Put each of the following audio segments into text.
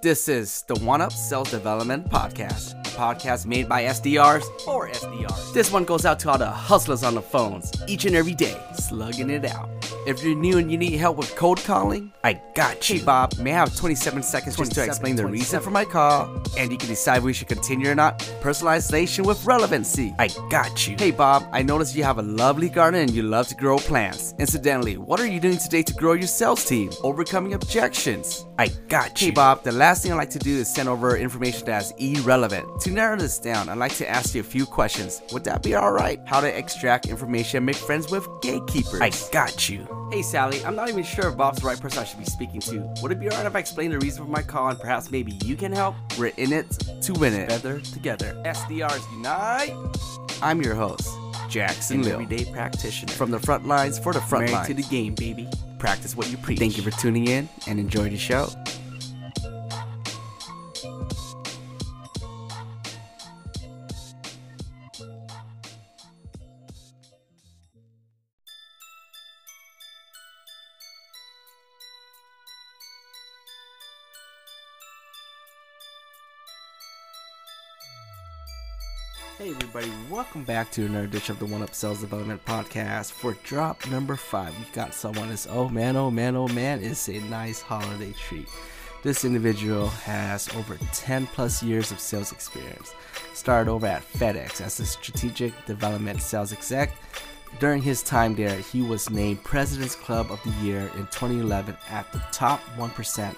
This is the One Up Sales Development Podcast, a podcast made by SDRs for SDRs. This one goes out to all the hustlers on the phones each and every day, slugging it out. If you're new and you need help with cold calling, I got you. Hey Bob, may I have 27 seconds just to explain the reason for my call? And you can decide we should continue or not. Personalization with relevancy. I got you. Hey Bob, I noticed you have a lovely garden and you love to grow plants. Incidentally, what are you doing today to grow your sales team? Overcoming objections. I got you. Hey Bob, the last thing I'd like to do is send over information that's irrelevant. To narrow this down, I'd like to ask you a few questions. Would that be alright? How to extract information and make friends with gatekeepers. I got you. Hey Sally, I'm not even sure if Bob's the right person I should be speaking to. Would it be alright if I explain the reason for my call and perhaps maybe you can help? We're in it to win it. Better together. SDRs unite! I'm your host, Jackson Lieu. Everyday practitioner. From the front lines for the front Married lines. to the game, baby. Practice what you preach. Thank you for tuning in and enjoy the show. Everybody, welcome back to another edition of the One Up Sales Development Podcast. For drop number five, we got someone that's oh man, oh man, oh man, it's a nice holiday treat. This individual has over 10 plus years of sales experience. Started over at FedEx as a strategic development sales exec. During his time there, he was named President's Club of the Year in 2011 at the top 1%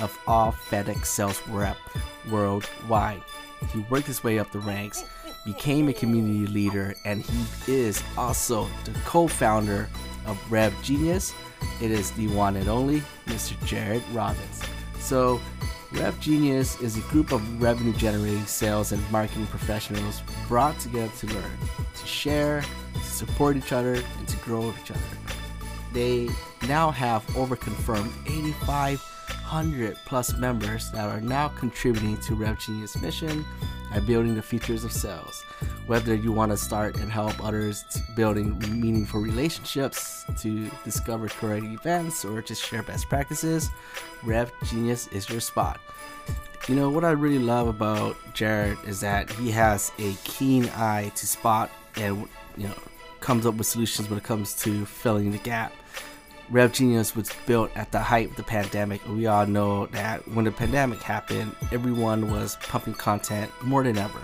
of all FedEx sales rep worldwide. He worked his way up the ranks, became a community leader, and he is also the co-founder of RevGenius. It is the one and only Mr. Jared Robin. So, RevGenius is a group of revenue generating sales and marketing professionals brought together to learn, to share, to support each other, and to grow with each other. They now have over confirmed 8,500 plus members that are now contributing to RevGenius mission and building the futures of sales. Whether you want to start and help others building meaningful relationships, to discover curated events, or just share best practices, Rev Genius is your spot. You know what I really love about Jared is that he has a keen eye to spot and you know comes up with solutions when it comes to filling the gap. Rev Genius was built at the height of the pandemic. We all know that when the pandemic happened, everyone was pumping content more than ever.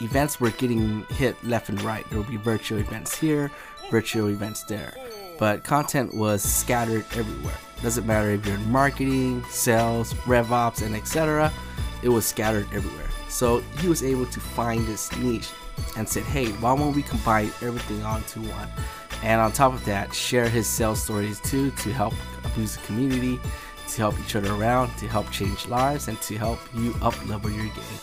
Events were getting hit left and right. There would be virtual events here, virtual events there. But content was scattered everywhere. Doesn't matter if you're in marketing, sales, RevOps, and etc. It was scattered everywhere. So he was able to find this niche and said, hey, why won't we combine everything onto one? And on top of that, share his sales stories too to help boost the community, to help each other around, to help change lives, and to help you up level your game.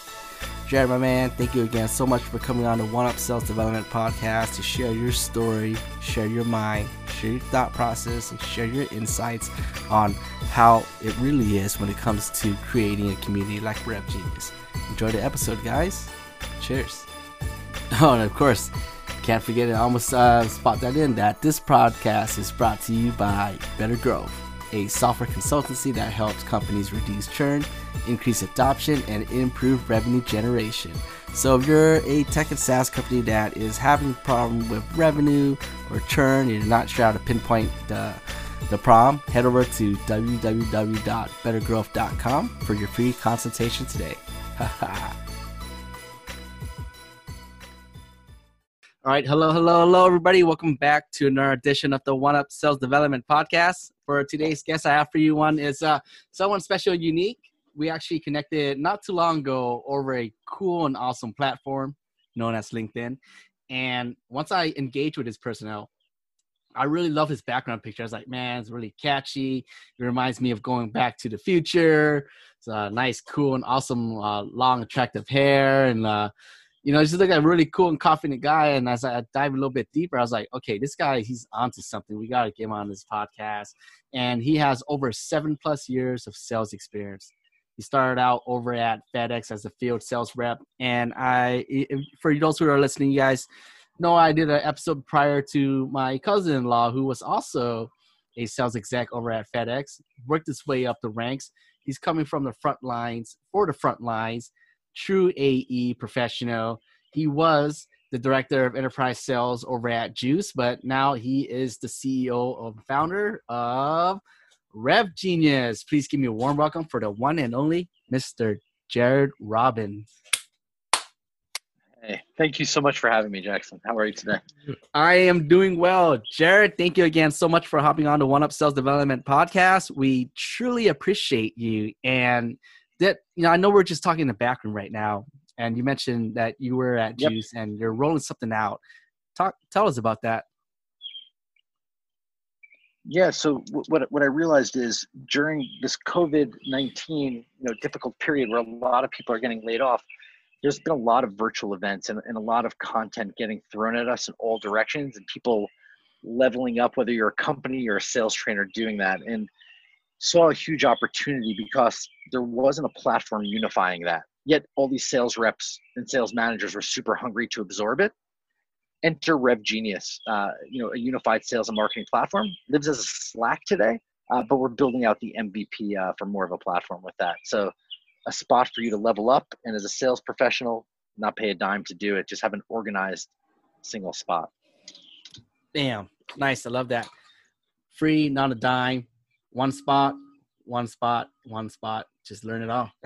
Jared, my man, thank you again so much for coming on the One Up Sales Development Podcast to share your story, share your mind, share your thought process, and share your insights on how it really is when it comes to creating a community like RevGenius. Enjoy the episode, guys. Cheers. Oh, and of course, can't forget. I almost uh, spot that in that this podcast is brought to you by BetterGrowth, a software consultancy that helps companies reduce churn, increase adoption, and improve revenue generation. So if you're a tech and SaaS company that is having a problem with revenue or churn, you're not sure how to pinpoint the the problem, head over to www.bettergrowth.com for your free consultation today. All right, hello, hello, hello, everybody. Welcome back to another edition of the One Up Sales Development Podcast. For today's guest, I have for you one is uh, someone special, and unique. We actually connected not too long ago over a cool and awesome platform known as LinkedIn. And once I engaged with his personnel, I really love his background picture. I was like, man, it's really catchy. It reminds me of going back to the future. It's a nice, cool, and awesome, uh, long, attractive hair, and uh, you know, just like a really cool and confident guy. And as I dive a little bit deeper, I was like, okay, this guy, he's onto something. We got to get him on this podcast. And he has over seven plus years of sales experience. He started out over at FedEx as a field sales rep. And I, for those who are listening, you guys know I did an episode prior to my cousin in law, who was also a sales exec over at FedEx, worked his way up the ranks. He's coming from the front lines for the front lines, true AE professional. He was the director of enterprise sales over at Juice, but now he is the CEO and founder of RevGenius. Please give me a warm welcome for the one and only Mr. Jared Robin. Hey, thank you so much for having me, Jackson. How are you today? I am doing well. Jared, thank you again so much for hopping on the One Up Sales Development podcast. We truly appreciate you. And that, you know, I know we're just talking in the background right now. And you mentioned that you were at yep. Juice and you're rolling something out. Talk, tell us about that. Yeah. So what what I realized is during this COVID nineteen, you know, difficult period where a lot of people are getting laid off, there's been a lot of virtual events and, and a lot of content getting thrown at us in all directions and people leveling up whether you're a company or a sales trainer doing that and saw a huge opportunity because there wasn't a platform unifying that. Yet all these sales reps and sales managers were super hungry to absorb it. Enter RevGenius uh, you know a unified sales and marketing platform. Lives as a slack today uh, but we're building out the mvp uh, for more of a platform with that. So a spot for you to level up and as a sales professional not pay a dime to do it. Just have an organized single spot. Damn. Nice. I love that. Free not a dime one spot one spot one spot just learn it all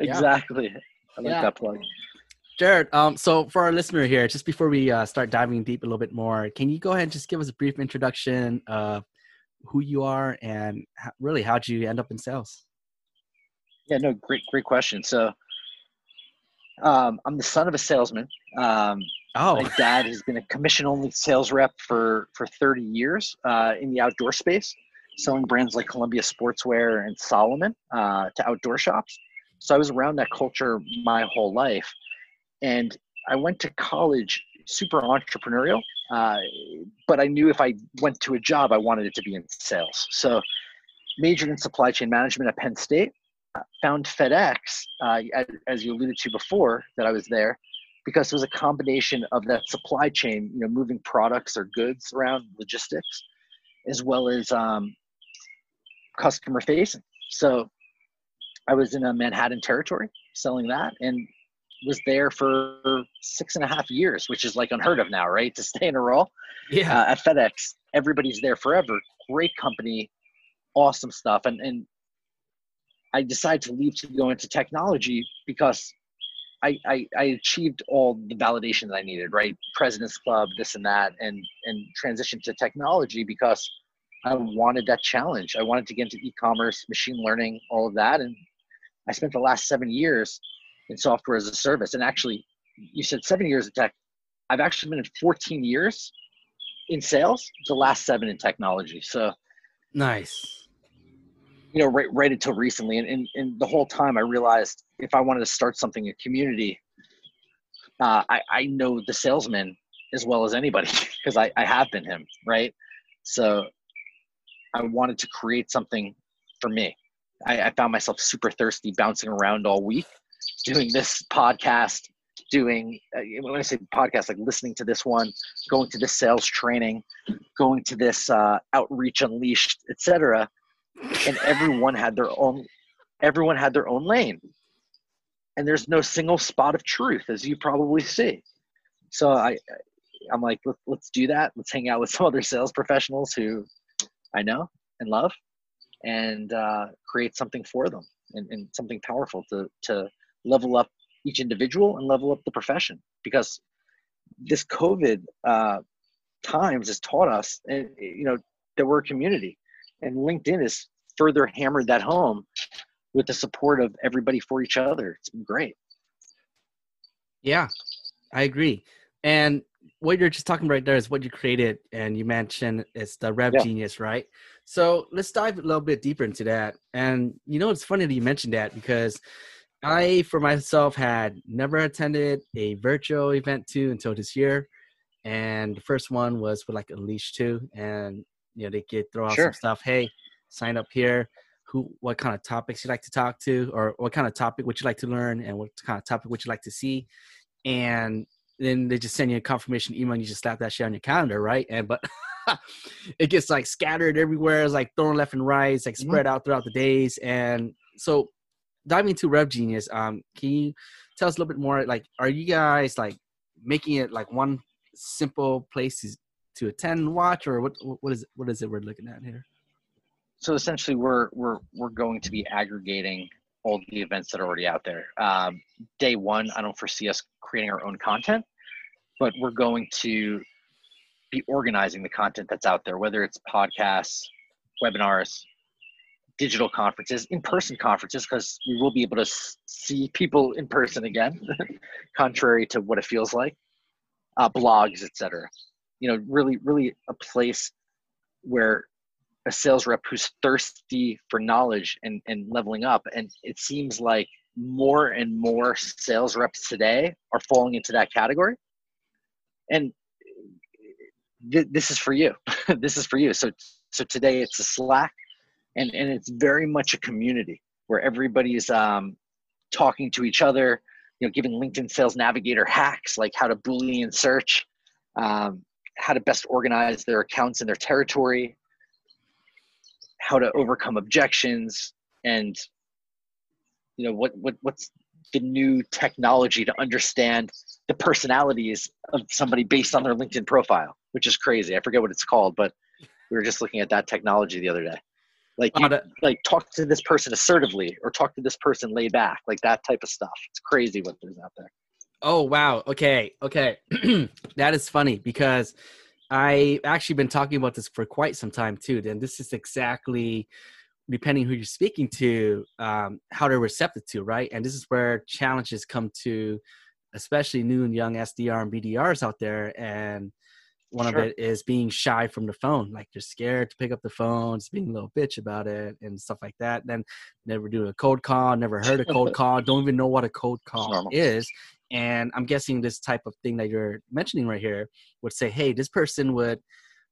exactly yeah. i like yeah. that plug Jared, um, so for our listener here, just before we uh, start diving deep a little bit more, can you go ahead and just give us a brief introduction of who you are and how, really how'd you end up in sales? Yeah, no, great, great question. So, um, I'm the son of a salesman. Um, oh, my dad has been a commission-only sales rep for for 30 years uh, in the outdoor space, selling brands like Columbia Sportswear and Salomon uh, to outdoor shops. So I was around that culture my whole life, and I went to college super entrepreneurial, uh, but I knew if I went to a job, I wanted it to be in sales. So majored in supply chain management at Penn State found FedEx, uh, as you alluded to before, that I was there because it was a combination of that supply chain, you know, moving products or goods around logistics, as well as um, customer facing. So I was in a Manhattan territory selling that and was there for six and a half years, which is like unheard of now, right? To stay in a role. Yeah. Uh, at FedEx, everybody's there forever. Great company, awesome stuff. And, and I decided to leave to go into technology because I, I, I achieved all the validation that I needed, right? President's Club, this and that, and and transitioned to technology because I wanted that challenge. I wanted to get into e-commerce, machine learning, all of that, and I spent the last seven years in software as a service. And actually, you said seven years of tech. I've actually been in 14 years in sales, the last seven in technology. So nice you know, right, right until recently. And, and, and the whole time I realized if I wanted to start something, a community, uh, I, I know the salesman as well as anybody because I, I have been him. Right. So I wanted to create something for me. I, I found myself super thirsty bouncing around all week doing this podcast, doing uh, when I say podcast, like listening to this one, going to this sales training, going to this uh, outreach unleashed, etc and everyone had their own everyone had their own lane. And there's no single spot of truth as you probably see. So i i'm like let's, let's do that. Let's hang out with some other sales professionals who i know and love and uh, create something for them and, and something powerful to to level up each individual and level up the profession. Because this covid uh, times has taught us and you know that we're a community and linkedin has further hammered that home with the support of everybody for each other. It's been great. Yeah i agree. And what you're just talking right there is what you created and you mentioned it's the rev yeah. genius right? So let's dive a little bit deeper into that. And you know it's funny that you mentioned that because i for myself had never attended a virtual event too until this year. And the first one was with like unleash 2 and you know they get throw out sure. some stuff hey sign up here who what kind of topics you like to talk to or what kind of topic would you like to learn and what kind of topic would you like to see and then they just send you a confirmation email and you just slap that shit on your calendar right and but it gets like scattered everywhere. It's like thrown left and right. It's like mm-hmm. spread mm-hmm. out throughout the days. And so diving into RevGenius, um, can you tell us a little bit more? Like, are you guys like making it like one simple place to, to attend watch, or what? What is it? What is it we're looking at here? So essentially, we're we're we're going to be aggregating all the events that are already out there. Um, day one, I don't foresee us creating our own content, but we're going to be organizing the content that's out there, whether it's podcasts, webinars, digital conferences, in-person conferences, because we will be able to see people in person again, contrary to what it feels like, uh, blogs, etc. You know, really, really a place where a sales rep who's thirsty for knowledge and, and leveling up. And it seems like more and more sales reps today are falling into that category. And th- this is for you. this is for you. So, so today it's a Slack and, and it's very much a community where everybody's um, talking to each other, you know, giving LinkedIn Sales Navigator hacks like how to Boolean search, um, how to best organize their accounts in their territory, how to overcome objections and you know what what what's the new technology to understand the personalities of somebody based on their LinkedIn profile, which is crazy. I forget what it's called, but we were just looking at that technology the other day. Like, you, like talk to this person assertively, or talk to this person lay back, like that type of stuff. It's crazy what there's out there. Oh wow! Okay, okay, that is funny because I've actually been talking about this for quite some time too. Then this is exactly, depending who you're speaking to, um, how they're receptive to, right? And this is where challenges come to, especially new and young SDR and BDRs out there. And one sure. of it is being shy from the phone, like they're scared to pick up the phone, just being a little bitch about it and stuff like that. Then never do a cold call, never heard a cold call, don't even know what a cold call is. And I'm guessing this type of thing that you're mentioning right here would say, hey, this person would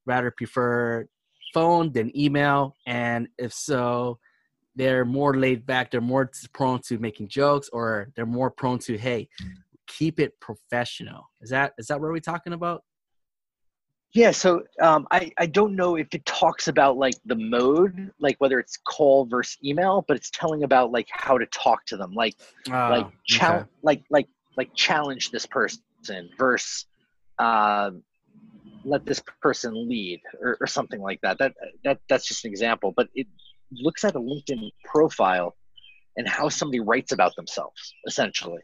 rather prefer phone than email. And if so, they're more laid back, they're more prone to making jokes, or they're more prone to, hey, keep it professional. Is that is that what we're talking about? Yeah, so um, I I don't know if it talks about like the mode, like whether it's call versus email, but it's telling about like how to talk to them, like uh, like challenge, okay. like like like challenge this person versus uh, let this person lead or, or something like that. That that that's just an example, but it looks at a LinkedIn profile and how somebody writes about themselves essentially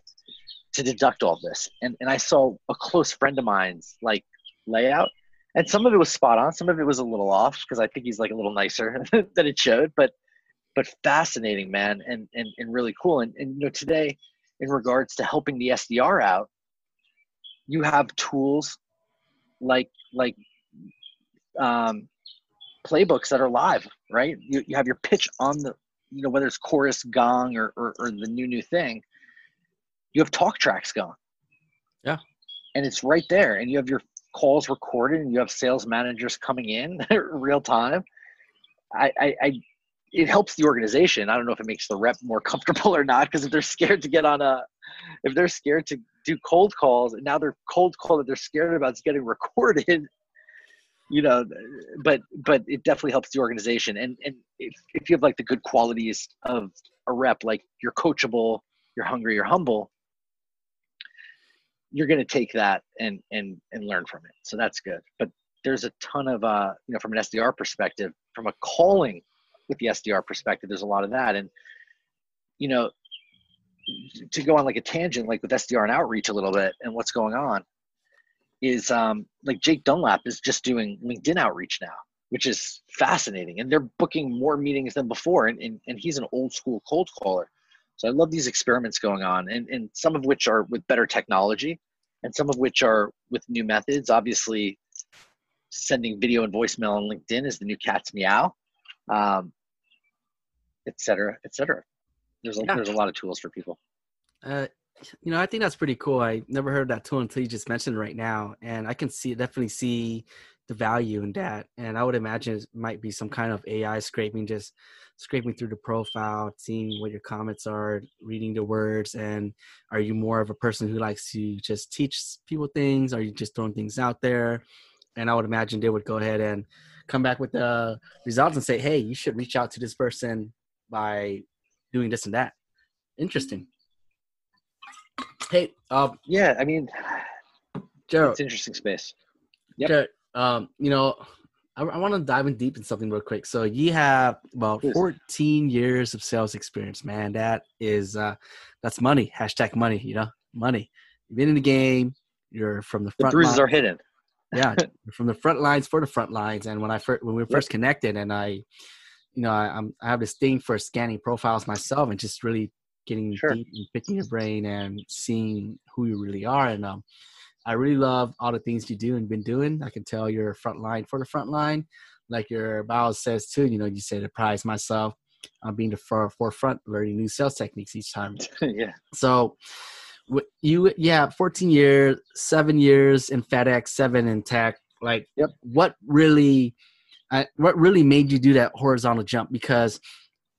to deduct all this. And and I saw a close friend of mine's like layout and some of it was spot on some of it was a little off because i think he's like a little nicer than it showed but but fascinating man and and, and really cool and, and you know today in regards to helping the SDR out, you have tools like like um, playbooks that are live, right? You, you have your pitch on the, you know, whether it's chorus, gong, or, or, or the new new thing. You have talk tracks going. Yeah. And it's right there, and you have your calls recorded, and you have sales managers coming in real time. I, I, I it helps the organization. I don't know if it makes the rep more comfortable or not, because if they're scared to get on a, if they're scared to do cold calls, and now their cold call that they're scared about is getting recorded, you know, but but it definitely helps the organization. And and if, if you have like the good qualities of a rep, like you're coachable, you're hungry, you're humble, you're going to take that and and and learn from it. So that's good. But there's a ton of uh, you know, from an SDR perspective, from a calling with the SDR perspective, there's a lot of that. And, you know, to go on like a tangent, like with SDR and outreach a little bit and what's going on is um, like Jake Dunlap is just doing LinkedIn outreach now, which is fascinating. And they're booking more meetings than before. And, and, and he's an old school cold caller. So I love these experiments going on and, and some of which are with better technology and some of which are with new methods. Obviously, sending video and voicemail on LinkedIn is the new cat's meow um, et cetera, et cetera. There's a, yeah. there's a lot of tools for people. Uh, you know, I think that's pretty cool. I never heard that tool until you just mentioned right now, and I can see definitely see the value in that. And I would imagine it might be some kind of AI scraping, just scraping through the profile, seeing what your comments are, reading the words, and are you more of a person who likes to just teach people things? Are you just throwing things out there? and I would imagine they would go ahead and come back with the results and say, "Hey, you should reach out to this person by doing this and that." Interesting. Hey, um, yeah, I mean, Jared, it's interesting space. Yep. Jared, um, you know, I, I want to dive in deep in something real quick. So you have about 14 years of sales experience, man. That is, uh, that's money. Hashtag money. You know, money. You've been in the game. You're from the front. The bruises line. are hidden. Yeah, from the front lines for the front lines. And when I first, when we were first connected, and I, you know, I, I'm I have this thing for scanning profiles myself and just really getting sure. deep and picking your brain and seeing who you really are. And um, I really love all the things you do and been doing. I can tell you're front line for the front line. Like your bio says too, you know, you say to prize myself on being the forefront, learning new sales techniques each time. yeah. So you, yeah, 14 years, seven years in FedEx, seven in tech. Like, yep. what really, uh, what really made you do that horizontal jump? Because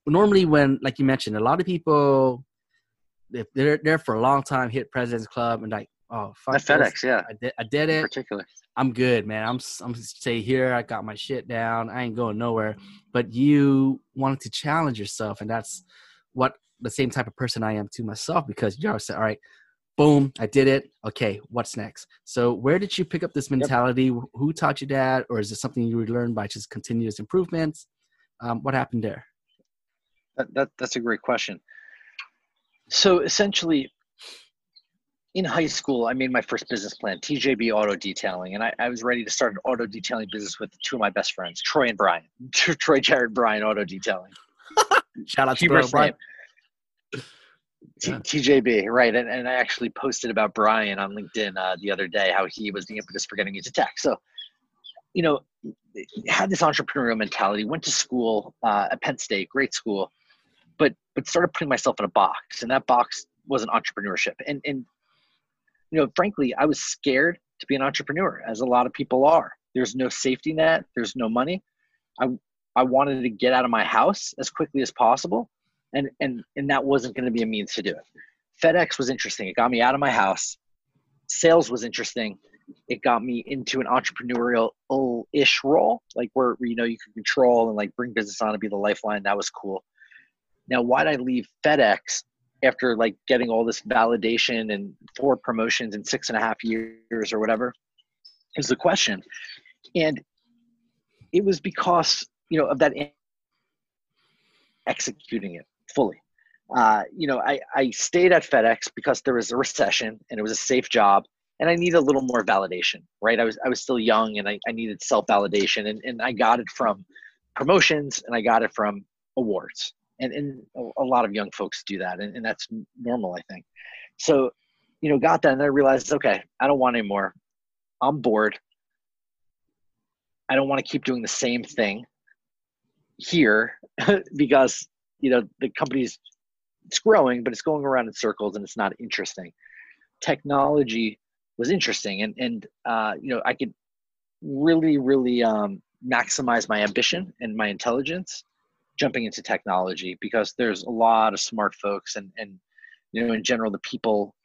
normally when, like you mentioned, a lot of people, if they're there for a long time, hit President's Club and like, Oh, fuck FedEx, yeah. I did, I did it. In particular. I'm good, man. I'm I'm stay here. I got my shit down. I ain't going nowhere. But you wanted to challenge yourself, and that's what the same type of person I am to myself because you always say, "All right, boom, I did it. Okay, what's next?" So, where did you pick up this mentality? Yep. Who taught you that, or is it something you learned by just continuous improvements? Um, what happened there? That, that that's a great question. So essentially, in high school, I made my first business plan, TJB Auto Detailing, and I, I, was ready to start an auto detailing business with two of my best friends, Troy and Brian. Troy, Jared, Brian Auto Detailing. Shout out to Brian. T- TJB, right? And, and I actually posted about Brian on LinkedIn uh, the other day, how he was the impetus for getting into tech. So, you know, had this entrepreneurial mentality. Went to school uh, at Penn State, great school, but but started putting myself in a box, and that box wasn't entrepreneurship. And and you know, frankly, I was scared to be an entrepreneur, as a lot of people are. There's no safety net, there's no money. I I wanted to get out of my house as quickly as possible, and and and that wasn't going to be a means to do it. FedEx was interesting. It got me out of my house. Sales was interesting. It got me into an entrepreneurial ish role, like where, you know you could control and like bring business on and be the lifeline. That was cool. Now, why'd I leave FedEx? after like getting all this validation and four promotions in six and a half years or whatever is the question and it was because you know of that executing it fully. Uh, you know I, I stayed at fedex because there was a recession and it was a safe job and i needed a little more validation right? I was i was still young and i, I needed self-validation and, and i got it from promotions and i got it from awards. And, and a lot of young folks do that and, and that's normal i think. So you know got that and i realized okay i don't want anymore i'm bored. I don't want to keep doing the same thing here because you know the company's it's growing but it's going around in circles and it's not interesting. Technology was interesting and and uh, you know i could really really um, maximize my ambition and my intelligence jumping into technology because there's a lot of smart folks and and you know in general the people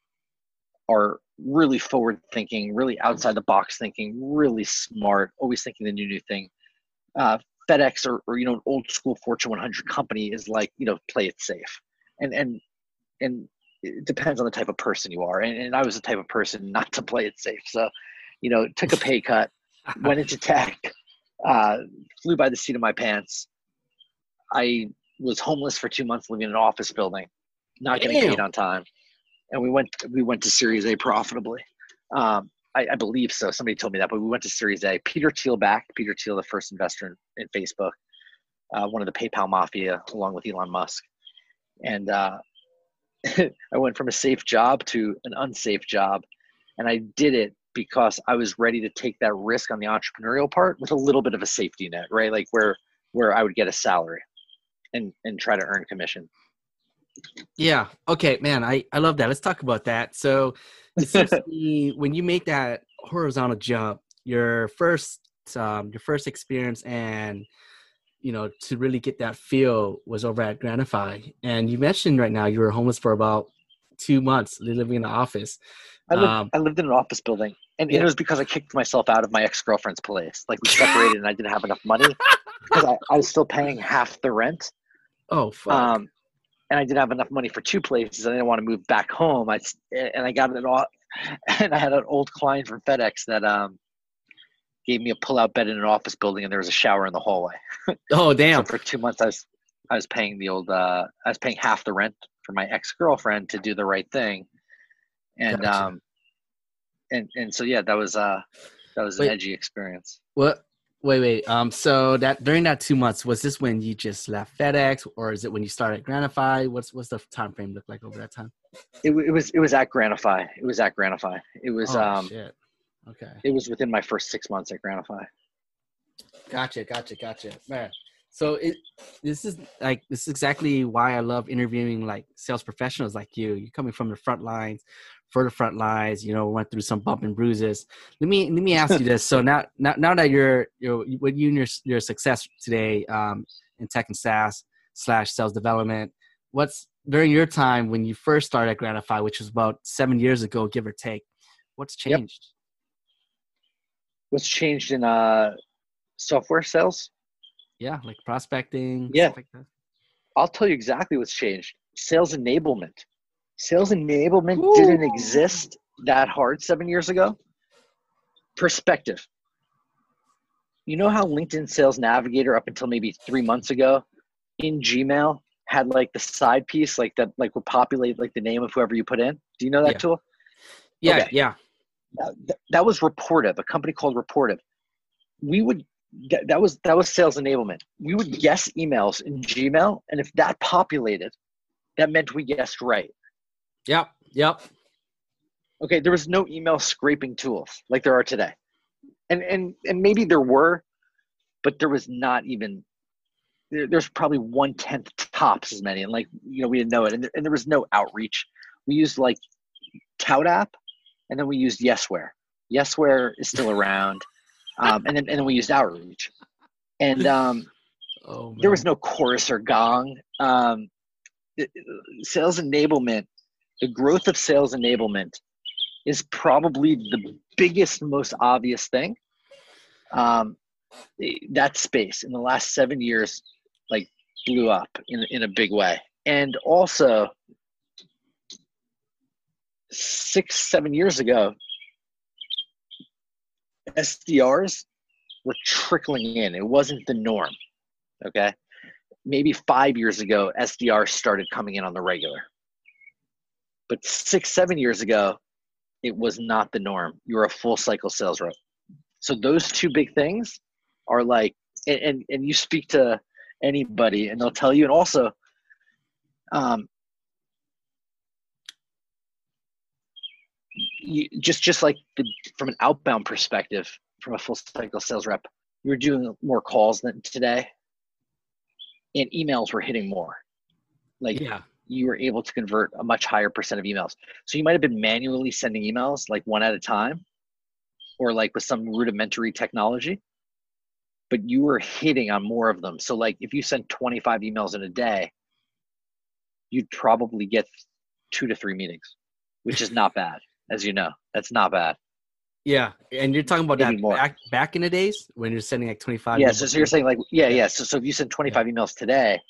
are really forward thinking really outside the box thinking really smart always thinking the new new thing. Uh, fedex or, or you know an old school fortune 100 company is like you know play it safe. And and and it depends on the type of person you are. And, and i was the type of person not to play it safe. So you know took a pay cut went into tech uh, flew by the seat of my pants. I was homeless for two months, living in an office building, not getting Damn. paid on time, and we went we went to Series A profitably. Um, I, I, believe so. Somebody told me that, but we went to Series A. Peter Thiel back. Peter Thiel, the first investor in, in Facebook, uh, one of the PayPal mafia, along with Elon Musk, and uh, I went from a safe job to an unsafe job, and I did it because I was ready to take that risk on the entrepreneurial part with a little bit of a safety net, right? Like where where I would get a salary and and try to earn commission. Yeah. Okay, man. I I love that. Let's talk about that. So, when you make that horizontal jump, your first um, your first experience and you know to really get that feel was over at Granify, and you mentioned right now you were homeless for about two months living in the office. I lived, um, I lived in an office building, and yeah. it was because I kicked myself out of my ex girlfriend's place. Like we separated, and I didn't have enough money because I, I, was still paying half the rent. Oh, fuck. Um, and I didn't have enough money for two places. I didn't want to move back home. I and I got it all, and I had an old client from FedEx that um gave me a pull-out bed in an office building, and there was a shower in the hallway. Oh, damn! so for two months, I was I was paying the old uh, I was paying half the rent for my ex girlfriend to do the right thing, and gotcha. um, and and so yeah, that was uh that was an wait, edgy experience. What? Wait, wait. Um, so that during that two months, was this when you just left FedEx, or is it when you started Granify? What's what's the time frame look like over that time? It, it was it was at Granify. It was at Granify. It was oh, um. Shit. Okay. It was within my first six months at Granify. Gotcha, gotcha, gotcha. Man, so it this is like this is exactly why I love interviewing like sales professionals like you. You're coming from the front lines, for the front lines. You know, went through some bump and bruises. Let me let me ask you this. So now now now that you're you're with you and your your success today um, in tech and SaaS slash sales development, what's during your time when you first started at Granify, which was about seven years ago, give or take, what's changed? Yep. What's changed in uh, software sales? yeah like prospecting yeah like i'll tell you exactly what's changed sales enablement sales enablement Ooh. didn't exist that hard seven years ago perspective you know how linkedin sales navigator up until maybe three months ago in gmail had like the side piece like that like would populate like the name of whoever you put in do you know that yeah. tool yeah okay. yeah that, that was Rapportive a company called Rapportive we would that was that was sales enablement. We would guess emails in Gmail, and if that populated, that meant we guessed right. Yep. Yep. Okay, there was no email scraping tools like there are today, and and and maybe there were, but there was not even. There, there's probably one tenth tops as many, and like you know we didn't know it, and there, and there was no outreach. We used like ToutApp, and then we used Yesware. Yesware is still around um, and then and then we used outreach, and um, oh, there was no chorus or gong. Um, sales enablement, the growth of sales enablement, is probably the biggest, most obvious thing. Um, that space in the last seven years, like blew up in in a big way, and also six seven years ago SDRs were trickling in. It wasn't the norm. Okay. Maybe five years ago, SDRs started coming in on the regular. But six, seven years ago, it was not the norm. You were a full cycle sales rep. So those two big things are like, and, and, and you speak to anybody and they'll tell you, and also, um, you, just just like the, from an outbound perspective, from a full cycle sales rep, you were doing more calls than today, and emails were hitting more. Like yeah. You were able to convert a much higher percent of emails. So you might have been manually sending emails like one at a time, or like with some rudimentary technology, but you were hitting on more of them. So like if you sent 25 emails in a day, you'd probably get two to three meetings, which is not bad as you know. That's not bad. Yeah, and you're talking about Maybe that back back in the days when you're sending like 25. Yeah, so, so, you're saying like yeah, yeah. So, so if you send 25 yeah. emails today,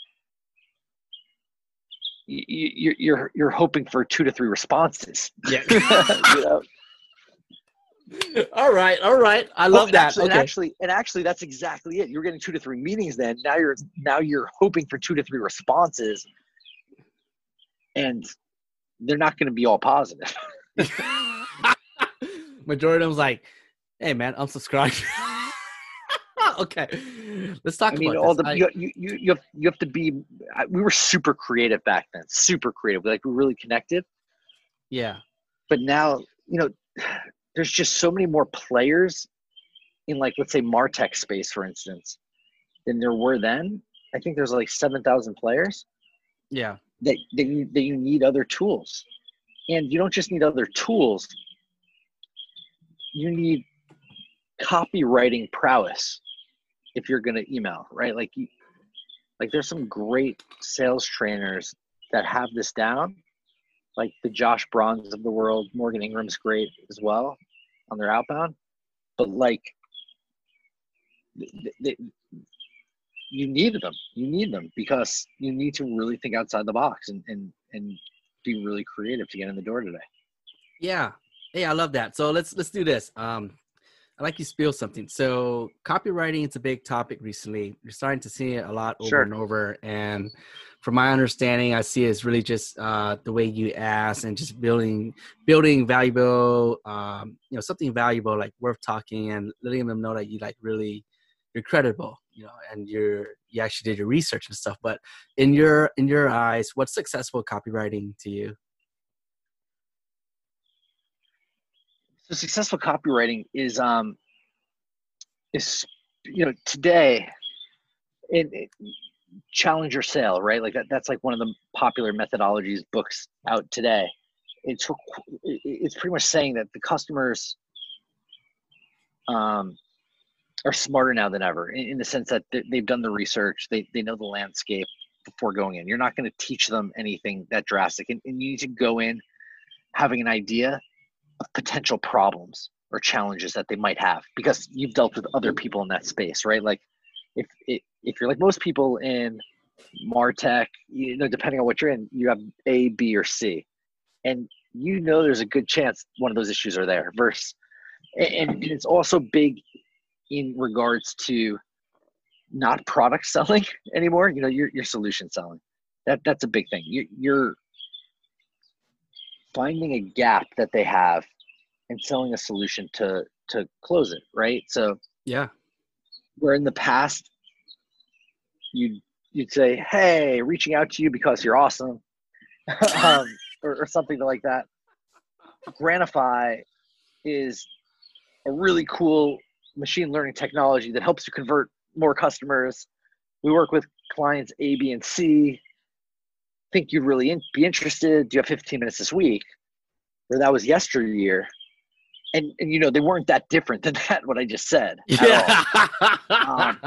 you, you, you're you're hoping for two to three responses. Yeah. you know? All right, all right. I love oh, that. Actually, okay. and actually, and actually, that's exactly it. You're getting two to three meetings. Then now you're now you're hoping for two to three responses, and they're not going to be all positive. Majority of them's like, "Hey, man, unsubscribe." okay, let's talk. I mean, all this. the I, you, you you have you have to be. We were super creative back then, super creative. Like we really connected. Yeah, but now you know, there's just so many more players in like let's say Martech space, for instance, than there were then. I think there's like seven thousand players. Yeah, that that you, that you need other tools. And you don't just need other tools, you need copywriting prowess if you're going to email, right? Like, like there's some great sales trainers that have this down. like the Josh Brauns of the world. Morgan Ingram's great as well on their outbound, but like they, they, you need them. You need them because you need to really think outside the box and and and be really creative to get in the door today. Yeah. Hey, I love that. So let's let's do this. Um, I like you spill something. So copywriting, it's a big topic recently. You're starting to see it a lot over sure. and over. And from my understanding, I see it's really just uh, the way you ask and just building building valuable, um, you know, something valuable like worth talking and letting them know that you like really you're credible, you know, and you're you actually did your research and stuff. But in your in your eyes, what's successful copywriting to you? So successful copywriting is um is you know today in challenger sale right? Like that that's like one of the popular methodologies books out today. It's it's pretty much saying that the customers um are smarter now than ever in, in the sense that they've done the research they, they know the landscape before going in. You're not going to teach them anything that drastic and, and you need to go in having an idea of potential problems or challenges that they might have because you've dealt with other people in that space right like if if, you're like most people in martech you know depending on what you're in you have a b or c and you know there's a good chance one of those issues are there versus and it's also big in regards to not product selling anymore. You know, you're, you're solution selling. That that's a big thing. You, you're finding a gap that they have and selling a solution to to close it. Right. So yeah, where in the past you'd you'd say, "Hey, reaching out to you because you're awesome," um, or, or something like that. Granify is a really cool machine learning technology that helps you convert more customers. We work with clients A, B, and C. Think you'd really in, be interested? Do you have 15 minutes this week? Or that was yesteryear. And, and you know, they weren't that different than that, what I just said. Yeah. Um,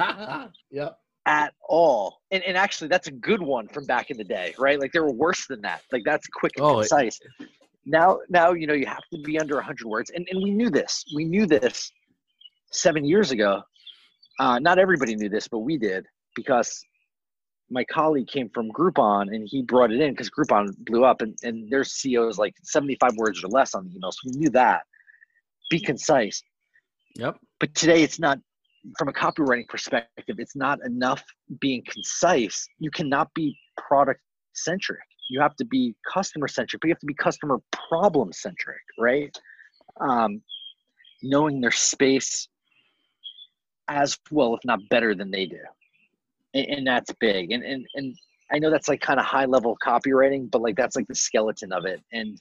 yep. At all. And, and actually, that's a good one from back in the day, right? Like, they were worse than that. Like, that's quick and oh, concise. It, now, now, you know, you have to be under 100 words. And, and we knew this. We knew this seven years ago, uh, not everybody knew this, but we did because my colleague came from Groupon and he brought it in because Groupon blew up and, and their CEO is like 75 words or less on the email. So we knew that. Be concise. Yep. But today it's not from a copywriting perspective, it's not enough being concise. You cannot be product centric. You have to be customer centric, but you have to be customer problem centric, right? Um, knowing their space, as well, if not better than they do. And, and that's big. And, and, and I know that's like kind of high level copywriting, but like that's like the skeleton of it. And,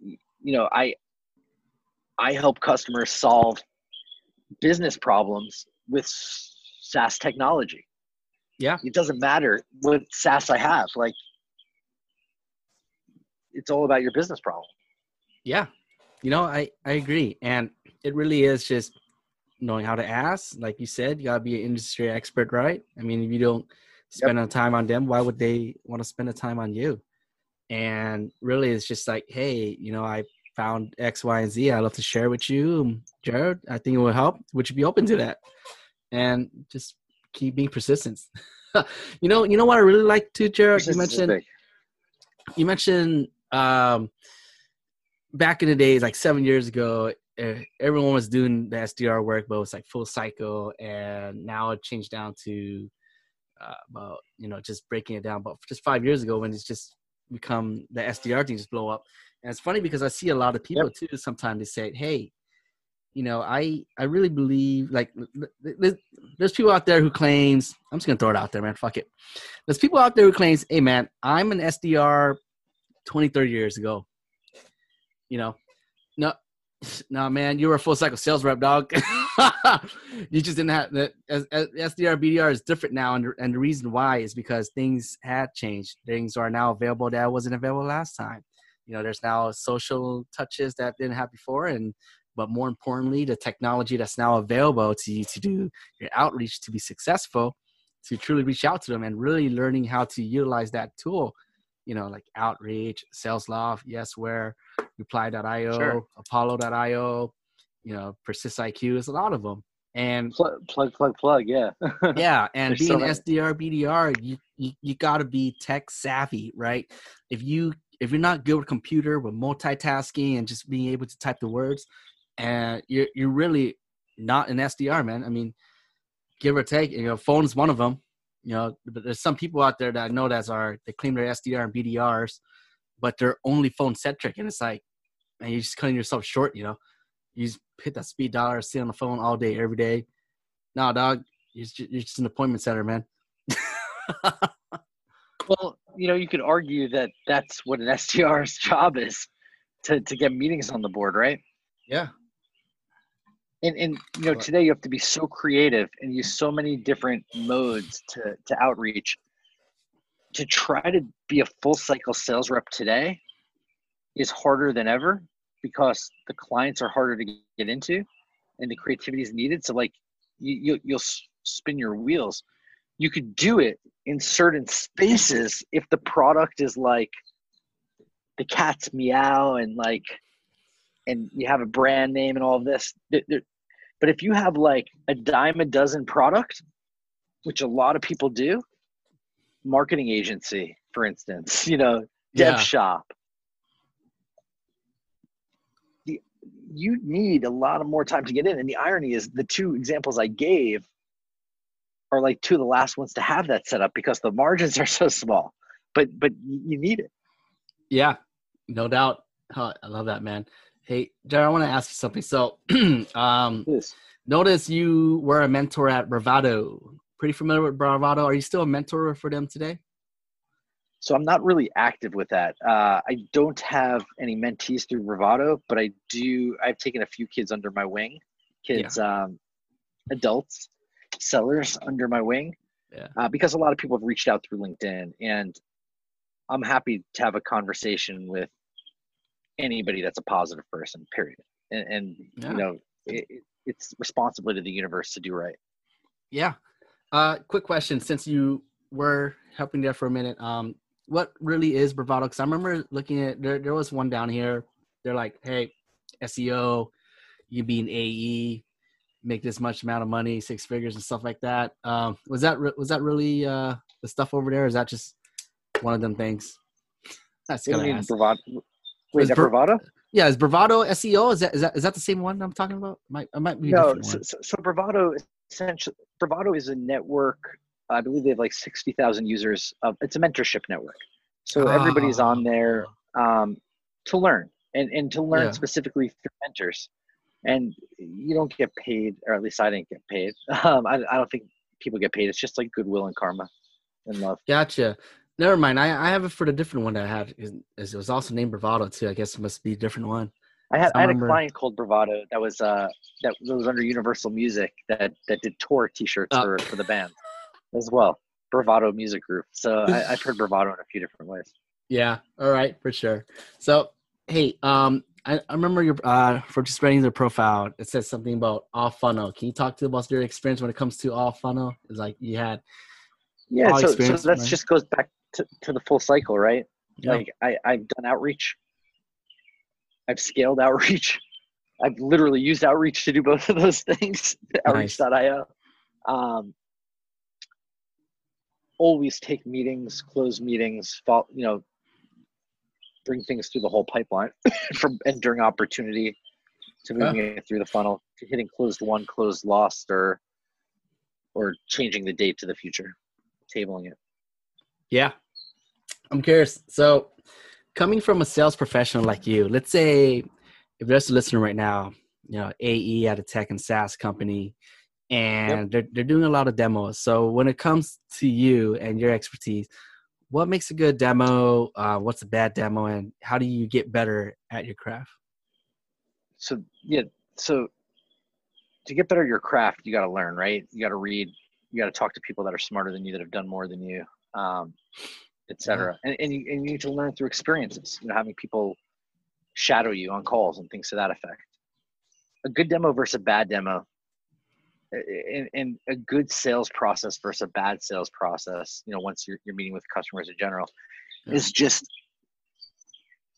you know, I, I help customers solve business problems with SaaS technology. Yeah. It doesn't matter what SaaS I have. Like, it's all about your business problem. Yeah. You know, I, I agree. And it really is just knowing how to ask. Like you said, you gotta be an industry expert, right? I mean, if you don't spend yep. time on them, why would they want to spend the time on you? And really, it's just like, hey, you know, I found X, Y, and Z. I'd love to share with you, Jared. I think it will help. Would you be open to that? And just keep being persistent. you know, you know what I really like too, Jared. You mentioned, you mentioned um, back in the days, like seven years ago, everyone was doing the SDR work, but it was like full cycle, and now it changed down to uh, about you know just breaking it down. But just five years ago, when it's just become the SDR thing just blow up, and it's funny because I see a lot of people yep. too. Sometimes they say, "Hey, you know, I I really believe like there's, there's people out there who claims I'm just gonna throw it out there, man. Fuck it. There's people out there who claims, "Hey, man, I'm an SDR 20, 30 years ago." You know, no, no, man, you were a full cycle sales rep, dog. you just didn't have that. SDR BDR is different now, and, and the reason why is because things had changed. Things are now available that wasn't available last time. You know, there's now social touches that didn't have before, and but more importantly, the technology that's now available to you to do your outreach to be successful, to truly reach out to them, and really learning how to utilize that tool you know, like Outreach, SalesLoft, Yesware, Reply.io, sure. Apollo.io, you know, PersistIQ. There's a lot of them. And plug, plug, plug, plug yeah. yeah. And being so SDR, BDR, you, you, you got to be tech savvy, right? If you if you're not good with computer, with multitasking and just being able to type the words, and you're you're really not an SDR, man. I mean, give or take, you know, phone is one of them. You know, but there's some people out there that I know that are they claim they're SDR and BDRs, but they're only phone centric, and it's like, and you're just cutting yourself short. You know, you just hit that speed dialer, sit on the phone all day, every day. Nah, dog, you're just, you're just an appointment center, man. well, you know, you could argue that that's what an SDR's job is to to get meetings on the board, right? Yeah. And and you know, today you have to be so creative and use so many different modes to to outreach. To try to be a full cycle sales rep today is harder than ever because the clients are harder to get into and the creativity is needed. So like you, you you'll spin your wheels. You could do it in certain spaces if the product is like the cat's meow and like and you have a brand name and all of this but if you have like a dime a dozen product which a lot of people do marketing agency for instance you know dev yeah. shop the, you need a lot of more time to get in and the irony is the two examples i gave are like two of the last ones to have that set up because the margins are so small. But but you need it. Yeah, no doubt. Oh, I love that, man. Hey, Jared, I want to ask you something. So, um, yes. notice you were a mentor at Bravado. Pretty familiar with Bravado. Are you still a mentor for them today? So I'm not really active with that. Uh, I don't have any mentees through Bravado, but I do. I've taken a few kids under my wing, kids, yeah. um, adults, sellers under my wing yeah. Uh, because a lot of people have reached out through LinkedIn, and I'm happy to have a conversation with anybody that's a positive person. Period. And, and yeah. you know, it, it's responsibility to the universe to do right. Yeah. Uh, quick question: Since you were helping there for a minute, um, what really is Bravado? Because I remember looking at there. There was one down here. They're like, "Hey, SEO, you being AE, make this much amount of money, six figures and stuff like that. Um, was that re- was that really uh, the stuff over there? is that just one of them things? That's kind of bravado. Wait, is that Bra- bravado? Yeah, is bravado SEO? Is that is that is that the same one I'm talking about? Might I might be no. So, so, so, bravado essentially bravado is a network. I believe they have like sixty thousand users. Of, it's a mentorship network. So oh. everybody's on there um, to learn and and to learn yeah. specifically through mentors and you don't get paid, or at least I didn't get paid. Um, I, I don't think people get paid. It's just like goodwill and karma and love. Gotcha. Never mind. I, I have it for the different one that I had. It was also named Bravado too. I guess it must be a different one. I had, I, I had a client called Bravado that was uh that was under Universal Music that that did tour T-shirts oh. for for the band as well. Bravado Music Group. So I, have heard Bravado in a few different ways. Yeah. All right, for sure. So hey, um, I, I remember your uh, for just reading the profile. It says something about all funnel. Can you talk to about your experience when it comes to all funnel? It's like you had. Yeah, so, so that just goes back to, to the full cycle, right? Yep. Like I, I've done outreach. I've scaled outreach. I've literally used outreach to do both of those things. Nice. Outreach.io. Um, always take meetings, close meetings, follow, you know, bring things through the whole pipeline from entering opportunity to moving yeah. it through the funnel to hitting closed won, closed lost, or or changing the date to the future, tabling it. Yeah, I'm curious. So, coming from a sales professional like you, let's say if there's a listener right now, you know, AE at a tech and SaaS company, and yep. they're they're doing a lot of demos. So when it comes to you and your expertise, what makes a good demo? Uh, what's a bad demo, and how do you get better at your craft? So yeah, so to get better at your craft, you got to learn, right? You got to read. You got to talk to people that are smarter than you, that have done more than you, um, etc. Yeah. And and you, and you need to learn through experiences. You know, having people shadow you on calls and things to that effect. A good demo versus a bad demo and, and a good sales process versus a bad sales process you know once you're, you're meeting with customers in general yeah. is just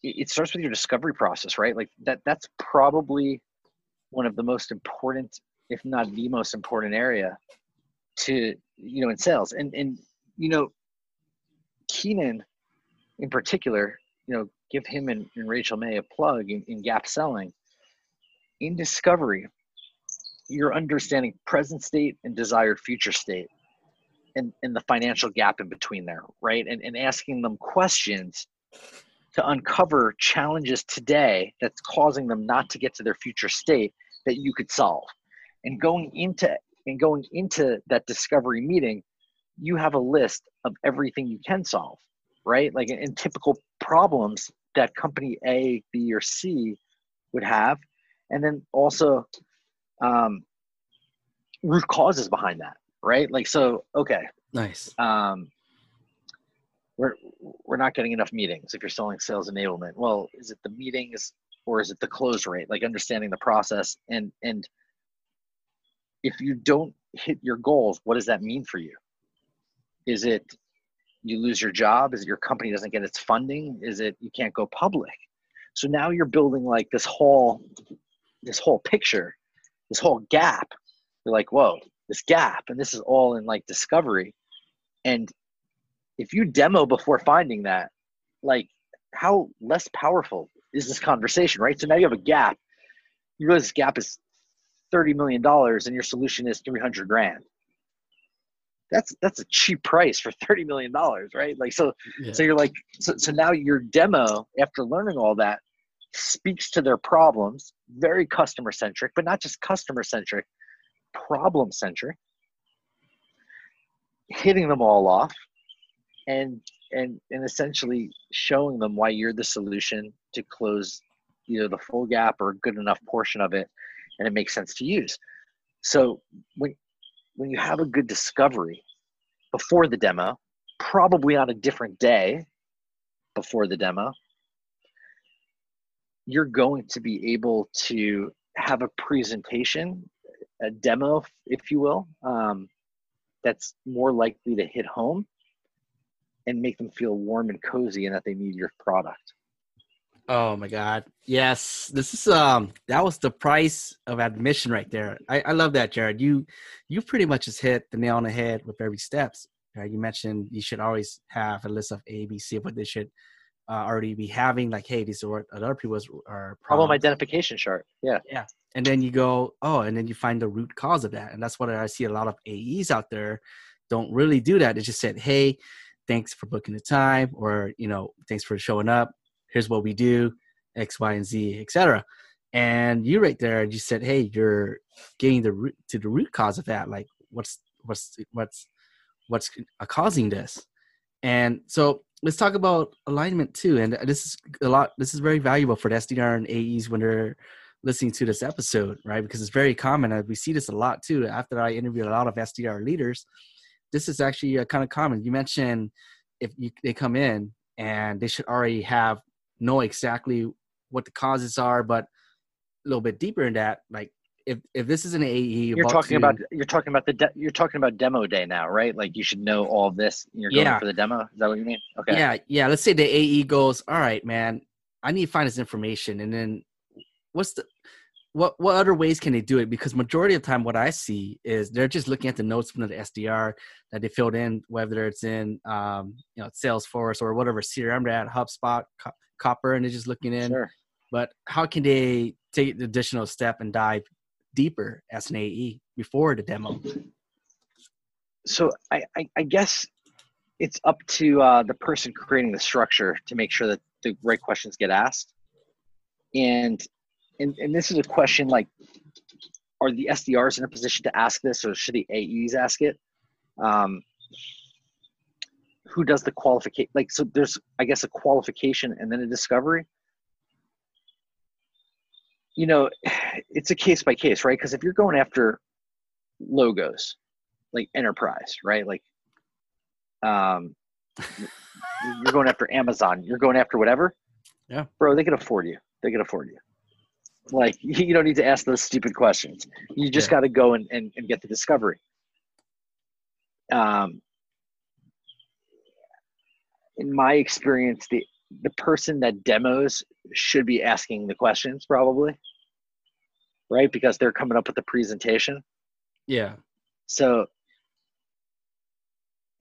it starts with your discovery process, right? Like that that's probably one of the most important, if not the most important area to you know in sales. And and you know, Keenan in particular, you know, give him and, and Rachel May a plug in, in gap selling. In discovery, you're understanding present state and desired future state and, and the financial gap in between there, right? And, and asking them questions to uncover challenges today that's causing them not to get to their future state that you could solve. And going into and going into that discovery meeting, you have a list of everything you can solve, right? Like in typical problems that company A, B, or C would have, and then also um, root causes behind that, right? Like so, okay, nice. Um, we're we're not getting enough meetings if you're selling sales enablement. Well, is it the meetings or is it the close rate? Like understanding the process and and if you don't hit your goals, what does that mean for you? Is it you lose your job? Is it your company doesn't get its funding? Is it you can't go public? So now you're building like this whole this whole picture, this whole gap. You're like, whoa, this gap, and this is all in like discovery. And if you demo before finding that, like how less powerful is this conversation, right? So now you have a gap. You realize this gap is $30 million and your solution is 300 grand. That's that's a cheap price for 30 million dollars right? Like so yeah. so you're like so, so now your demo after learning all that speaks to their problems very customer centric but not just customer centric problem centric hitting them all off and and and essentially showing them why you're the solution to close either the full gap or a good enough portion of it and it makes sense to use so when when you have a good discovery before the demo, probably on a different day before the demo, you're going to be able to have a presentation, a demo, if you will, um, that's more likely to hit home and make them feel warm and cozy and that they need your product. Oh my God. Yes. This is um that was the price of admission right there. I, I love that, Jared. You you pretty much just hit the nail on the head with every steps. Right? You mentioned you should always have a list of A, B, C of what they should uh, already be having. Like, hey, these are what other people's are problem identification chart. Yeah. Yeah. And then you go, oh, and then you find the root cause of that. And that's what I see a lot of AEs out there don't really do that. They just said, hey, thanks for booking the time, or you know, thanks for showing up here's what we do, X, Y, and Z, etc. And you right there, you said, hey, you're getting the root to the root cause of that. Like, what's what's what's what's causing this? And so let's talk about alignment too. And this is a lot. This is very valuable for the SDR and AEs when they're listening to this episode, right? Because it's very common. We see this a lot too. After I interviewed a lot of SDR leaders, this is actually uh, kind of common. You mentioned if you, they come in and they should already have know exactly what the causes are, but a little bit deeper in that, like if if this is an AE, you're talking to, about you're talking about the de- you're talking about demo day now, right? Like you should know all of this. You're going yeah. for the demo. Is that what you mean? Okay. Yeah, yeah. Let's say the AE goes, all right, man. I need to find this information, and then what's the what what other ways can they do it? Because majority of the time, what I see is they're just looking at the notes from the SDR that they filled in, whether it's in um, you know Salesforce or whatever CRM they're at, HubSpot, copper and they're just looking in. Sure. But how can they take the additional step and dive deeper as an AE before the demo? So I, I, I guess it's up to uh, the person creating the structure to make sure that the right questions get asked. And and, and this is a question like are the SDRs in a position to ask this or should the AEs ask it? Um, who does the qualification like so there's i guess a qualification and then a discovery? You know it's a case by case right? Because if you're going after logos like enterprise right? Like um you're going after amazon you're going after whatever? Yeah. Bro they can afford you. They can afford you. Like you don't need to ask those stupid questions. You just yeah. got to go and, and, and get the discovery. Um in my experience, the the person that demos should be asking the questions probably, right? Because they're coming up with the presentation. Yeah. So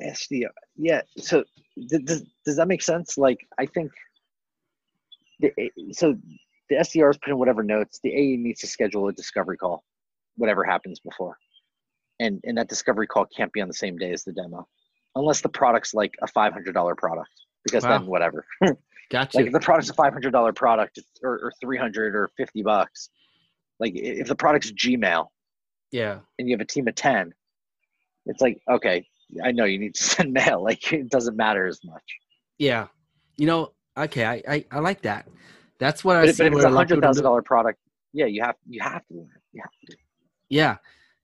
SDR, yeah. So does does that make sense? Like, I think the so the SDRs is putting whatever notes. The AE needs to schedule a discovery call, whatever happens before, and and that discovery call can't be on the same day as the demo, unless the product's like a five hundred dollar product. Because wow. then whatever. Gotcha. like if the product's a five hundred dollar product or, or three hundred or fifty bucks, like if the product's Gmail, yeah, and you have a team of ten, it's like okay, I know you need to send mail. Like it doesn't matter as much. Yeah, you know, okay, I I, I like that. That's what but I But if it's a hundred thousand dollar product, yeah, you have you have to you have to. Yeah,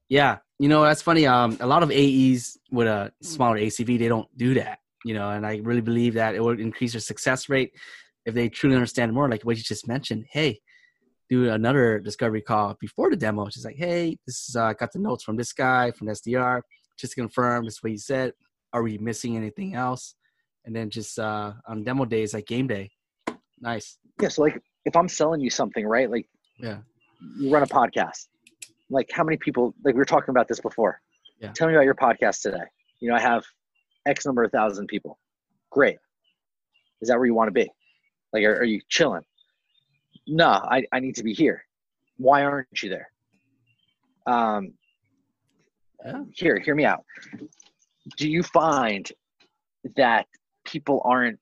yeah. You know, that's funny. Um, a lot of AEs with a smaller ACV, they don't do that. You know, and I really believe that it would increase their success rate if they truly understand more. Like what you just mentioned. Hey, do another discovery call before the demo. Just like, hey, this is uh, I got the notes from this guy from SDR just to confirm this is what you said. Are we missing anything else? And then just uh, on demo days, like game day. Nice. Yeah. So like if I'm selling you something, right? Like yeah, you run a podcast. Like how many people? Like we were talking about this before. Yeah. Tell me about your podcast today. You know, I have X number of thousand people. Great. Is that where you want to be? Like, are, are you chilling? No, I, I need to be here. Why aren't you there? Um, yeah. here, hear me out. Do you find that people aren't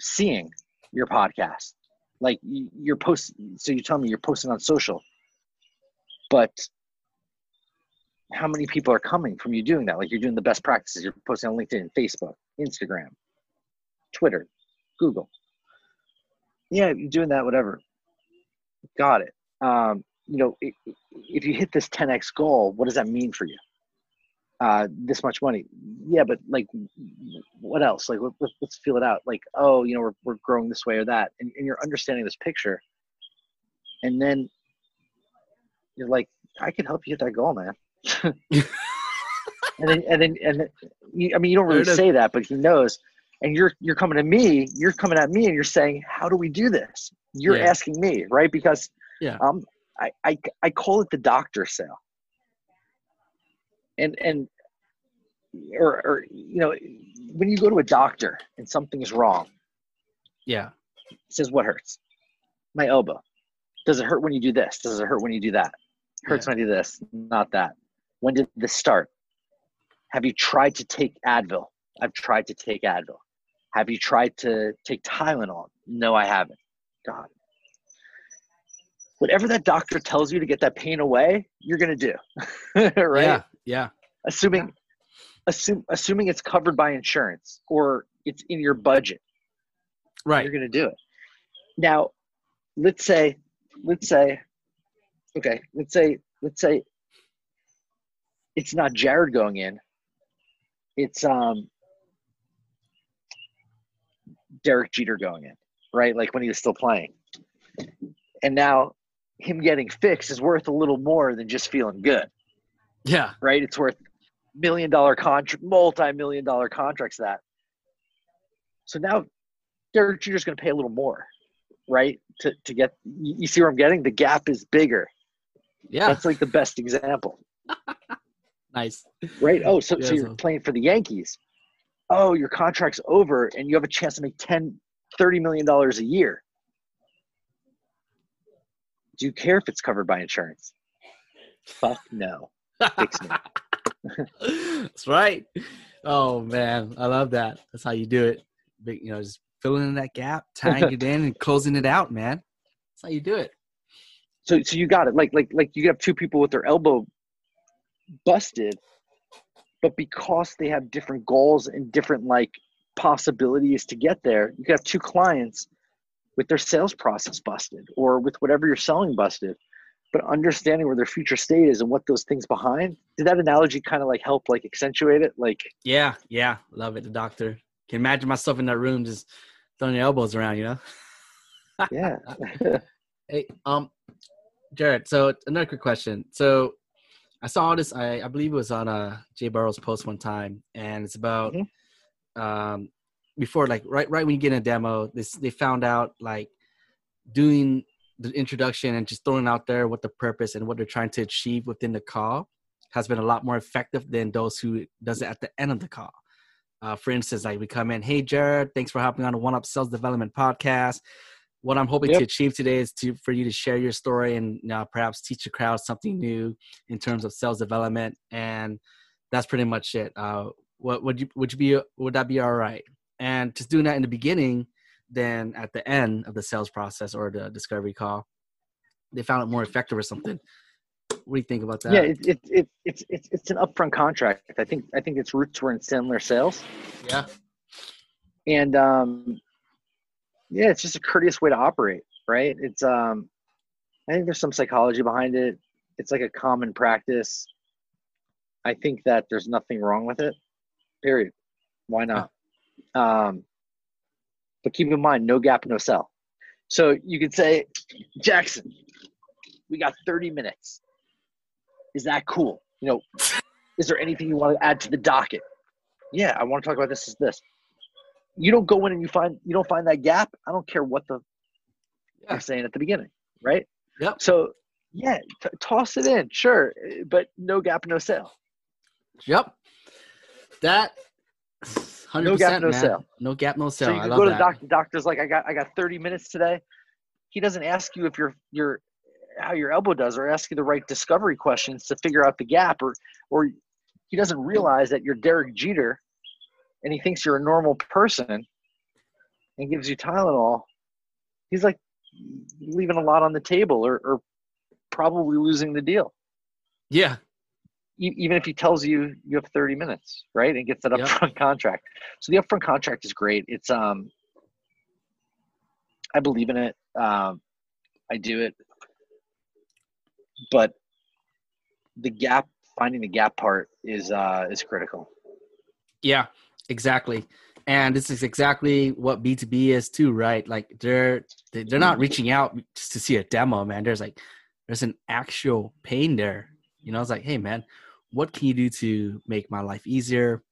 seeing your podcast? Like you're post, so you tell me you're posting on social, but how many people are coming from you doing that? Like you're doing the best practices. You're posting on LinkedIn, Facebook, Instagram, Twitter, Google. Yeah, you're doing that, whatever. Got it. Um, you know, if you hit this 10x goal, what does that mean for you? uh, this much money. Yeah, but like, what else? Like, let, us feel it out. Like, oh, you know, we're, we're growing this way or that. And, and you're understanding this picture. And then you're like, I can help you hit that goal, man. and then, and then, and then, you, I mean, you don't really say that, but he knows. And you're, you're coming to me, you're coming at me and you're saying, how do we do this? You're yeah. asking me, right? Because, yeah. um, I, I, I call it the doctor sale and and or, or you know when you go to a doctor and something is wrong yeah says what hurts my elbow does it hurt when you do this does it hurt when you do that hurts yeah. when i do this not that when did this start? Have you tried to take advil? I've tried to take advil. Have you tried to take tylenol? No i haven't. God. Whatever that doctor tells you to get that pain away you're going to do right? Yeah yeah. Assuming assume, assuming it's covered by insurance or it's in your budget right. you're going to do it. Now let's say let's say okay let's say let's say it's not jared going in it's um derek jeter going in right like when he was still playing and now him getting fixed is worth a little more than just feeling good yeah right it's worth million dollar contract, multi million dollar contracts that. So now Derek Jeter's going to pay a little more, right? To to get you see where I'm getting? The gap is bigger. Yeah, that's like the best example. nice. Right. Oh, so yeah, so you're so. playing for the Yankees. Oh, your contract's over, and you have a chance to make 10 30 million dollars a year. Do you care if it's covered by insurance? Fuck no. Fix me. That's right. Oh man, I love that. That's how you do it. Big, you know, just filling in that gap, tying it in, and closing it out, man. That's how you do it. So, so you got it. Like, like, like you have two people with their elbow busted, but because they have different goals and different like possibilities to get there, you have two clients with their sales process busted or with whatever you're selling busted. But understanding where their future state is and what those things behind did that analogy kind of like help like accentuate it? Like yeah yeah. Love it the doctor. Can imagine myself in that room just throwing your elbows around you know? Yeah. Hey um jared so another quick question. So i saw this i, I believe it was on uh jay burrow's post one time and it's about mm-hmm. um before like right right when you get in a demo this they found out like doing the introduction and just throwing out there what the purpose and what they're trying to achieve within the call has been a lot more effective than those who does it at the end of the call uh, for instance like we come in hey jared thanks for hopping on the one up sales development podcast what i'm hoping yep. to achieve today is to for you to share your story and uh, perhaps teach the crowd something new in terms of sales development and that's pretty much it. Uh, what would you would you be would that be all right? And just doing that in the beginning then at the end of the sales process or the discovery call they found it more effective or something. What do you think about that? Yeah it's it, it it's it's it's an upfront contract. I think i think its roots were in Sandler sales. Yeah. And um yeah it's just a courteous way to operate right it's um i think there's some psychology behind it it's like a common practice i think that there's nothing wrong with it period why not um, but keep in mind, no gap, no sell. So you could say, Jackson, we got 30 minutes. Is that cool? You know, is there anything you want to add to the docket? Yeah, I want to talk about this. Is this? You don't go in and you find you don't find that gap. I don't care what the yeah. you're saying at the beginning, right? Yep. So yeah, t- toss it in, sure, but no gap, no sale. Yep. That 100%, no gap, no man. sale. No gap, no sale. So you can go to the doctor. Doctor's like, I got, I got 30 minutes today. He doesn't ask you if you're, you're, how your elbow does, or ask you the right discovery questions to figure out the gap, or, or he doesn't realize that you're Derek Jeter, and he thinks you're a normal person, and gives you Tylenol. He's like leaving a lot on the table, or, or probably losing the deal. Yeah, even if he tells you you have 30 minutes, right, and gets that upfront yep. contract. So the upfront contract is great. It's um, I believe in it. Um, I do it, but the gap, finding the gap part is uh is critical. Yeah, exactly. And this is exactly what B2B is too, right? Like they're they're not reaching out just to see a demo, man. There's like there's an actual pain there. You know, it's like, hey man, what can you do to make my life easier,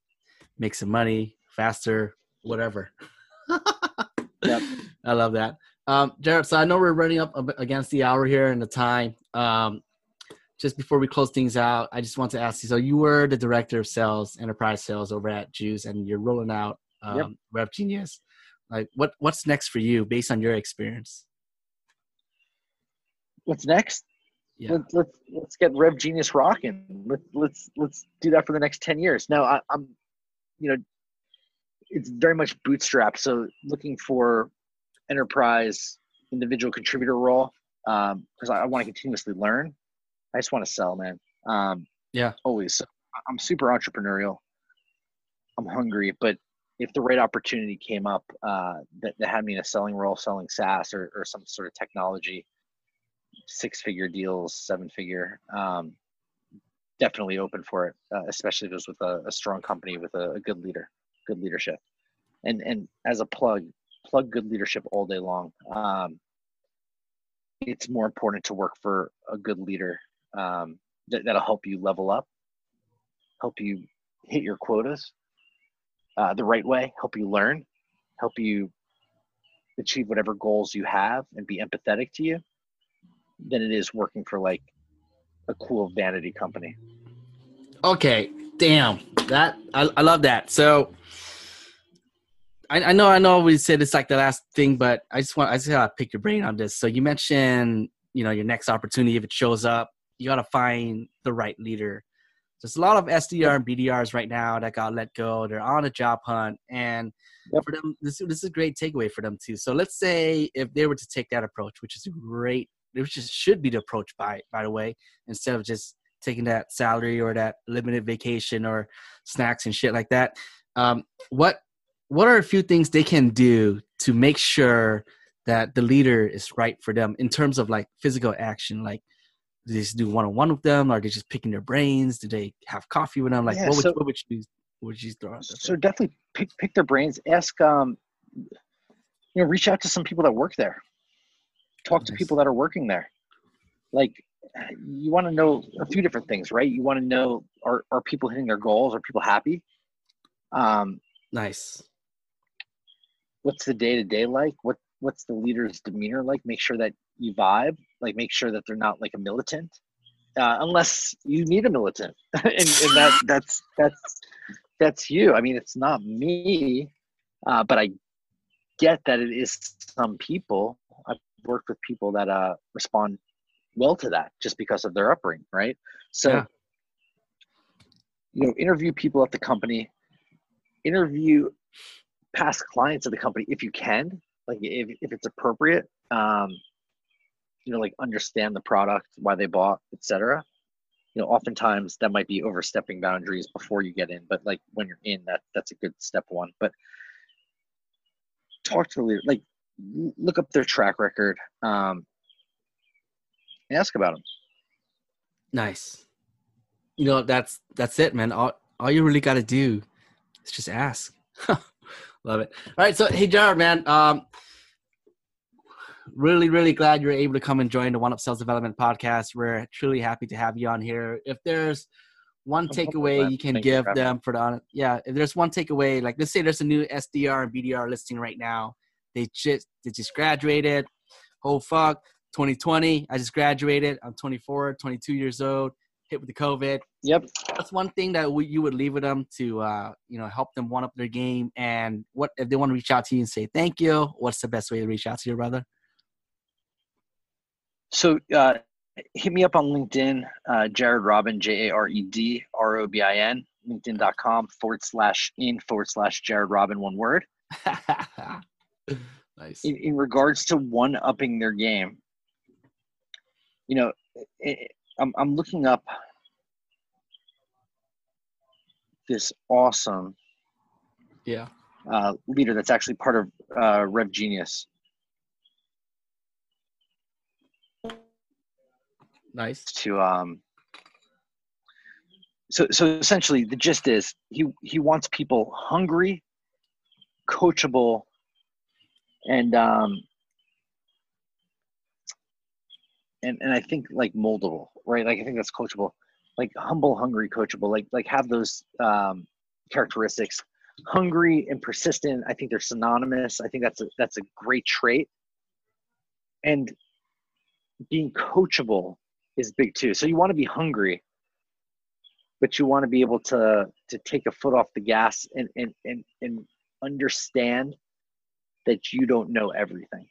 make some money faster, whatever. yep. I love that. Um, Jared, so I know we're running up against the hour here and the time. Um, just before we close things out, I just want to ask you. So you were the director of sales, enterprise sales over at Juice, and you're rolling out um, yep. RevGenius. Like, what what's next for you based on your experience? What's next? yeah. Let, let's let's get RevGenius rocking. Let, let's let's do that for the next ten years. Now I, am you know, it's very much bootstrapped. So looking for enterprise individual contributor role because um, I, I want to continuously learn. I just want to sell, man. Um, yeah, always. I'm super entrepreneurial. I'm hungry, but if the right opportunity came up uh, that, that had me in a selling role, selling SaaS or, or some sort of technology, six figure deals, seven figure. Um, definitely open for it, uh, especially if it was with a, a strong company with a, a, good leader, good leadership. And and as a plug, plug good leadership all day long. Um, it's more important to work for a good leader um, that, that'll help you level up, help you hit your quotas uh, the right way, help you learn, help you achieve whatever goals you have, and be empathetic to you than it is working for like a cool vanity company. Okay, damn that I, I love that. So I, I know I know we said it's like the last thing, but I just want I just gotta pick your brain on this. So you mentioned you know your next opportunity if it shows up, you gotta find the right leader. There's a lot of SDR and BDRs right now that got let go. They're on a job hunt, and for them, this, this is a great takeaway for them too. So let's say if they were to take that approach, which is a great which is, should be the approach by by the way, instead of just taking that salary or that limited vacation or snacks and shit like that. Um, what what are a few things they can do to make sure that the leader is right for them in terms of like physical action? Like, do they just do one on one with them, are they just picking their brains? Do they have coffee with them? Like, yeah, what, would, what would you what would you throw out there? So definitely pick pick their brains. Ask um, you know, reach out to some people that work there talk to people that are working there like you want to know a few different things right you want to know are, are people hitting their goals are people happy um nice what's the day to day like? What what's the leader's demeanor like? Make sure that you vibe. Like make sure that they're not like a militant, uh, unless you need a militant, and, and that that's that's that's you. I mean, it's not me, uh, but I get that it is some people. I've worked with people that uh, respond well to that just because of their upbringing, right? So, yeah. you know, interview people at the company, interview past clients of the company if you can, like if, if it's appropriate. Um, you know, like understand the product, why they bought, etc. You know, oftentimes that might be overstepping boundaries before you get in, but like when you're in, that that's a good step one. But talk to the leader, like look up their track record, um, ask about them. Nice. You know, that's that's it, man. All all you really got to do is just ask. Love it. All right, so hey Jared, man, um, really, really glad you're able to come and join the One Up Sales Development podcast. We're truly happy to have you on here. If there's one takeaway you can Thank give you them for the yeah, if there's one takeaway, like let's say there's a new SDR and BDR listing right now, they just they just graduated. Oh fuck, 2020. I just graduated. I'm 24, 22 years old. Hit with the COVID. Yep. That's one thing that we, you would leave with them to, uh, you know, help them one up their game. And what if they want to reach out to you and say thank you? What's the best way to reach out to your brother? So uh, hit me up on LinkedIn, uh, Jared Robin, J A R E D R O B I N, LinkedIn.com forward slash in forward slash Jared Robin, one word. nice. In, in regards to one upping their game, you know, it, I'm, I'm looking up this awesome yeah uh, leader that's actually part of uh, RevGenius. Nice to um. So so essentially, the gist is he he wants people hungry, coachable, and um and and I think like moldable, right? Like I think that's coachable, like humble, hungry, coachable. Like like have those um, characteristics. Hungry and persistent. I think they're synonymous. I think that's a that's a great trait. And being coachable is big too. So you want to be hungry, but you want to be able to to take a foot off the gas and and and, and understand that you don't know everything.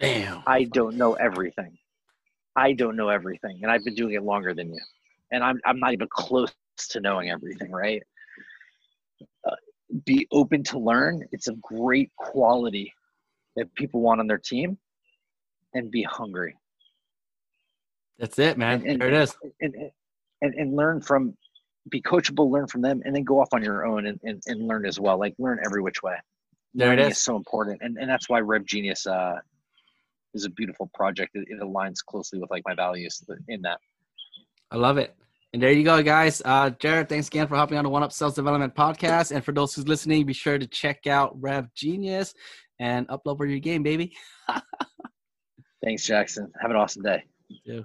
Damn. I don't know everything. I don't know everything, and I've been doing it longer than you, and I'm I'm not even close to knowing everything. Right? Uh, be open to learn. It's a great quality that people want on their team, and be hungry. That's it, man. And, and, there it is. And, and, and learn from, be coachable, learn from them, and then go off on your own and, and, and learn as well. Like learn every which way. There Learning it is. is so important, and and that's why RevGenius uh, is a beautiful project. It, it aligns closely with like my values in that. I love it. And there you go, guys. Uh, Jared, thanks again for hopping on the One Up Sales Development podcast. And for those who's listening, be sure to check out RevGenius and upload for your game, baby. thanks, Jackson. Have an awesome day. You too.